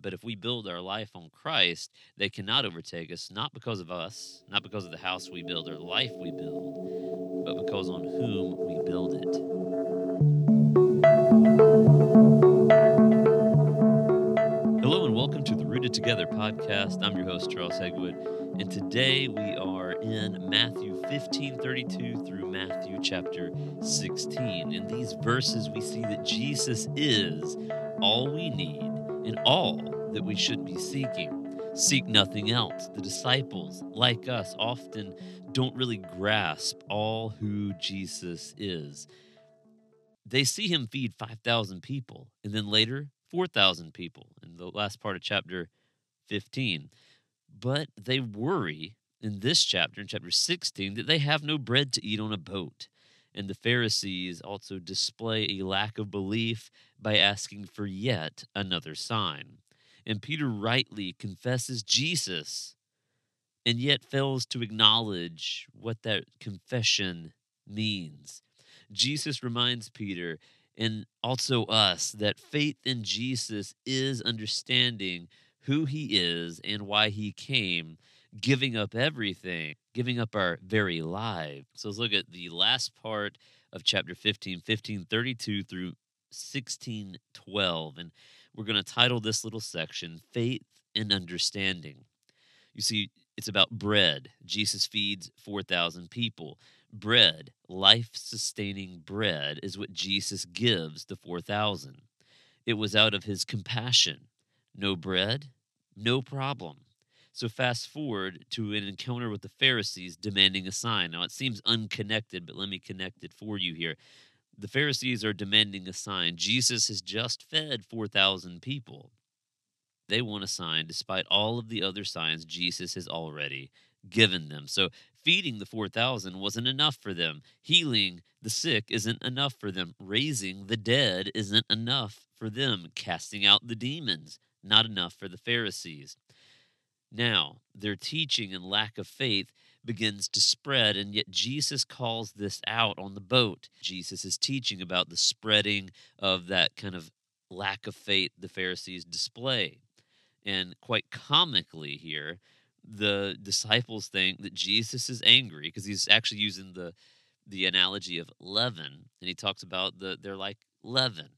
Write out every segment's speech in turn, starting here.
But if we build our life on Christ, they cannot overtake us, not because of us, not because of the house we build or the life we build, but because on whom we build it. Hello and welcome to the Rooted Together podcast. I'm your host, Charles Hegwood, and today we are in Matthew 15 32 through Matthew chapter 16. In these verses, we see that Jesus is all we need and all that we should be seeking. Seek nothing else. The disciples, like us, often don't really grasp all who Jesus is. They see him feed 5,000 people, and then later 4,000 people in the last part of chapter 15. But they worry in this chapter, in chapter 16, that they have no bread to eat on a boat. And the Pharisees also display a lack of belief by asking for yet another sign. And Peter rightly confesses Jesus and yet fails to acknowledge what that confession means. Jesus reminds Peter and also us that faith in Jesus is understanding who he is and why he came, giving up everything, giving up our very lives. So let's look at the last part of chapter 15, 1532 through 1612. And we're going to title this little section Faith and Understanding. You see, it's about bread. Jesus feeds 4,000 people. Bread, life sustaining bread, is what Jesus gives the 4,000. It was out of his compassion. No bread, no problem. So, fast forward to an encounter with the Pharisees demanding a sign. Now, it seems unconnected, but let me connect it for you here. The Pharisees are demanding a sign. Jesus has just fed 4,000 people. They want a sign despite all of the other signs Jesus has already given them. So, feeding the 4,000 wasn't enough for them. Healing the sick isn't enough for them. Raising the dead isn't enough for them. Casting out the demons, not enough for the Pharisees. Now, their teaching and lack of faith begins to spread, and yet Jesus calls this out on the boat. Jesus is teaching about the spreading of that kind of lack of faith the Pharisees display. And quite comically here, the disciples think that Jesus is angry because he's actually using the the analogy of leaven, and he talks about the they're like leaven,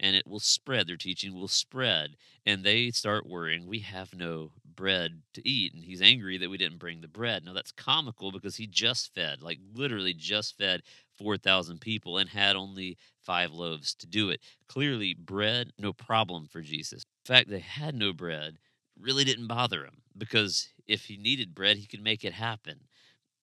and it will spread. Their teaching will spread, and they start worrying. We have no bread to eat, and he's angry that we didn't bring the bread. Now that's comical because he just fed, like literally just fed four thousand people, and had only five loaves to do it. Clearly, bread no problem for Jesus. In fact, they had no bread really didn't bother him because if he needed bread, he could make it happen.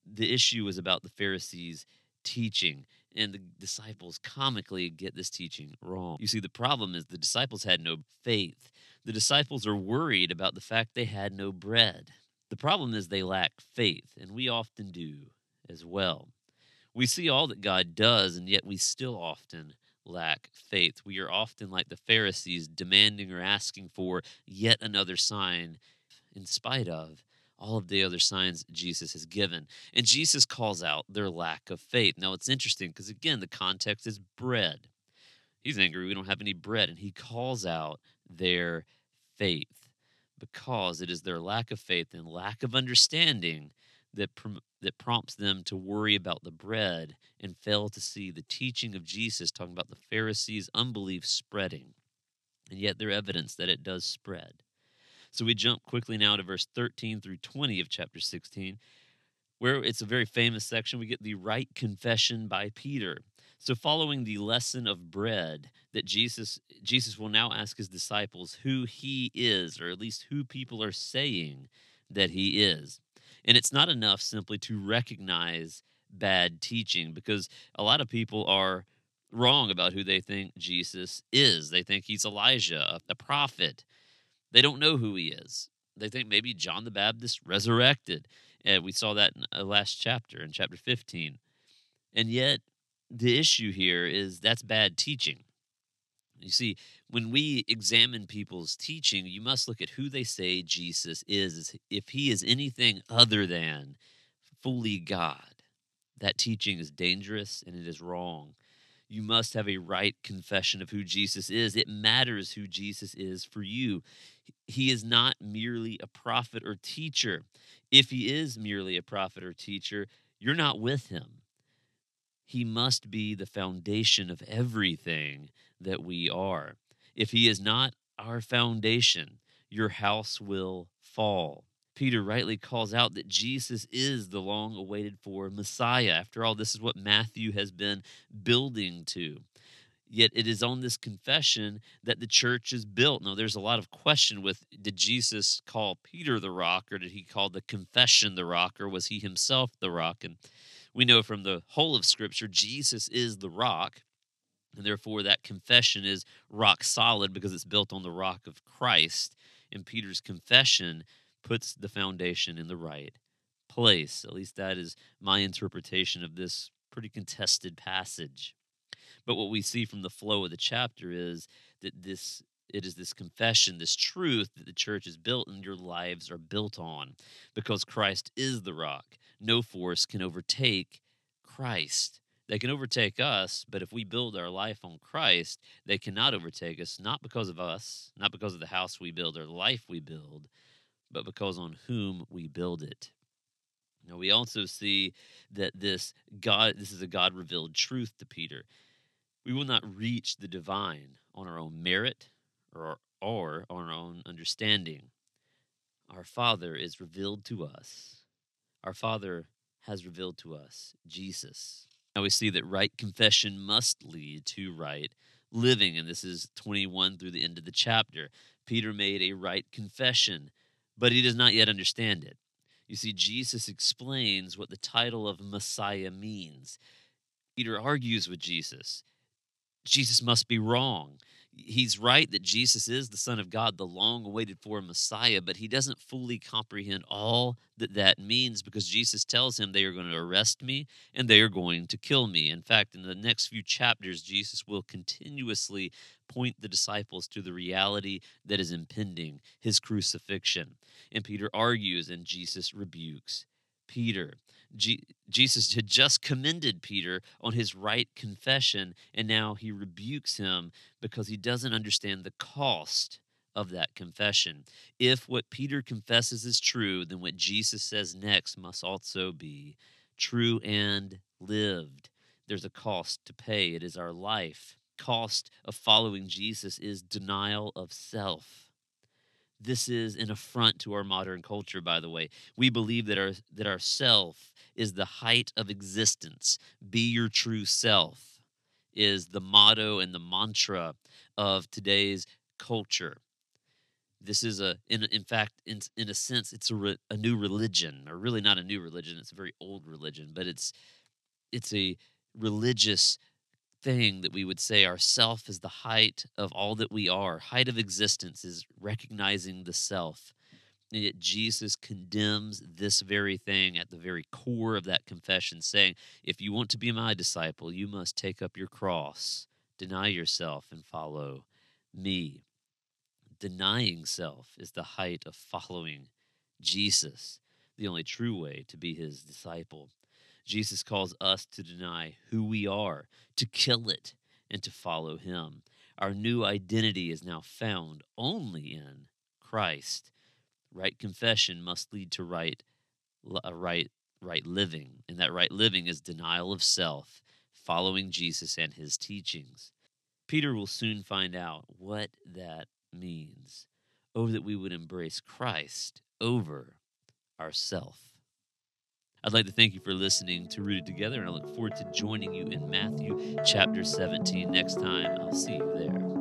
The issue was about the Pharisees' teaching, and the disciples comically get this teaching wrong. You see, the problem is the disciples had no faith. The disciples are worried about the fact they had no bread. The problem is they lack faith, and we often do as well. We see all that God does, and yet we still often lack faith. We are often like the Pharisees, demanding or asking for yet another sign in spite of all of the other signs Jesus has given. And Jesus calls out their lack of faith. Now, it's interesting because, again, the context is bread. He's angry we don't have any bread, and he calls out their faith because it is their lack of faith and lack of understanding that that prompts them to worry about the bread and fail to see the teaching of Jesus talking about the Pharisees' unbelief spreading. And yet they're evidence that it does spread. So we jump quickly now to verse 13 through 20 of chapter 16, where it's a very famous section. We get the right confession by Peter. So following the lesson of bread that Jesus Jesus will now ask his disciples who he is or at least who people are saying that he is. And it's not enough simply to recognize bad teaching because a lot of people are wrong about who they think Jesus is. They think he's Elijah, a prophet. They don't know who he is. They think maybe John the Baptist resurrected. And we saw that in the last chapter, in chapter 15. And yet, the issue here is that's bad teaching. You see, when we examine people's teaching, you must look at who they say Jesus is. If he is anything other than fully God, that teaching is dangerous and it is wrong. You must have a right confession of who Jesus is. It matters who Jesus is for you. He is not merely a prophet or teacher. If he is merely a prophet or teacher, you're not with him. He must be the foundation of everything that we are. If he is not our foundation, your house will fall. Peter rightly calls out that Jesus is the long awaited for Messiah. After all, this is what Matthew has been building to. Yet it is on this confession that the church is built. Now, there's a lot of question with did Jesus call Peter the rock, or did he call the confession the rock, or was he himself the rock? And we know from the whole of Scripture, Jesus is the rock. And therefore, that confession is rock solid because it's built on the rock of Christ. And Peter's confession puts the foundation in the right place. At least that is my interpretation of this pretty contested passage. But what we see from the flow of the chapter is that this it is this confession, this truth that the church is built and your lives are built on because Christ is the rock. No force can overtake Christ. They can overtake us, but if we build our life on Christ, they cannot overtake us, not because of us, not because of the house we build or the life we build, but because on whom we build it. Now we also see that this God this is a God revealed truth to Peter. We will not reach the divine on our own merit or, or on our own understanding. Our Father is revealed to us. Our Father has revealed to us Jesus. Now we see that right confession must lead to right living, and this is 21 through the end of the chapter. Peter made a right confession but he does not yet understand it. You see, Jesus explains what the title of Messiah means. Peter argues with Jesus. Jesus must be wrong he's right that Jesus is the Son of God, the long awaited for Messiah, but he doesn't fully comprehend all that that means because Jesus tells him they are going to arrest me and they are going to kill me. In fact, in the next few chapters, Jesus will continuously point the disciples to the reality that is impending his crucifixion. And Peter argues and Jesus rebukes Peter. G- Jesus had just commended Peter on his right confession, and now he rebukes him because he doesn't understand the cost of that confession. If what Peter confesses is true, then what Jesus says next must also be true and lived. There's a cost to pay, it is our life. Cost of following Jesus is denial of self this is an affront to our modern culture by the way. We believe that our that our self is the height of existence. Be your true self is the motto and the mantra of today's culture. This is a in, in fact in, in a sense it's a, re, a new religion or really not a new religion it's a very old religion but it's it's a religious thing that we would say ourself is the height of all that we are. Height of existence is recognizing the self. And yet Jesus condemns this very thing at the very core of that confession, saying, If you want to be my disciple, you must take up your cross, deny yourself, and follow me. Denying self is the height of following Jesus, the only true way to be his disciple. Jesus calls us to deny who we are, to kill it, and to follow him. Our new identity is now found only in Christ. Right confession must lead to right, right, right living, and that right living is denial of self, following Jesus and his teachings. Peter will soon find out what that means. Oh, that we would embrace Christ over ourself. I'd like to thank you for listening to Rooted Together, and I look forward to joining you in Matthew chapter 17 next time. I'll see you there.